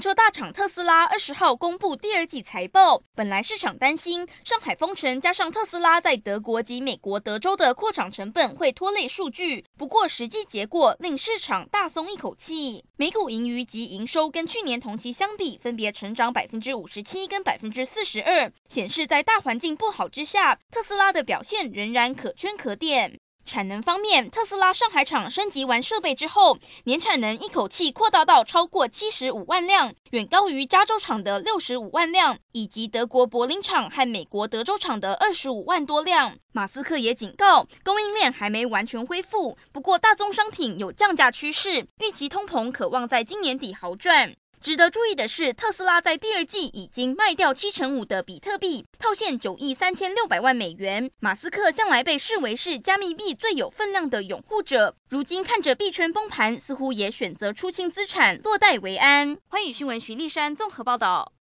车大厂特斯拉二十号公布第二季财报，本来市场担心上海封城加上特斯拉在德国及美国德州的扩厂成本会拖累数据，不过实际结果令市场大松一口气，每股盈余及营收跟去年同期相比分别成长百分之五十七跟百分之四十二，显示在大环境不好之下，特斯拉的表现仍然可圈可点。产能方面，特斯拉上海厂升级完设备之后，年产能一口气扩大到超过七十五万辆，远高于加州厂的六十五万辆，以及德国柏林厂和美国德州厂的二十五万多辆。马斯克也警告，供应链还没完全恢复，不过大宗商品有降价趋势，预期通膨可望在今年底好转。值得注意的是，特斯拉在第二季已经卖掉七成五的比特币，套现九亿三千六百万美元。马斯克向来被视为是加密币最有分量的拥护者，如今看着币圈崩盘，似乎也选择出清资产，落袋为安。欢迎新闻徐立山综合报道。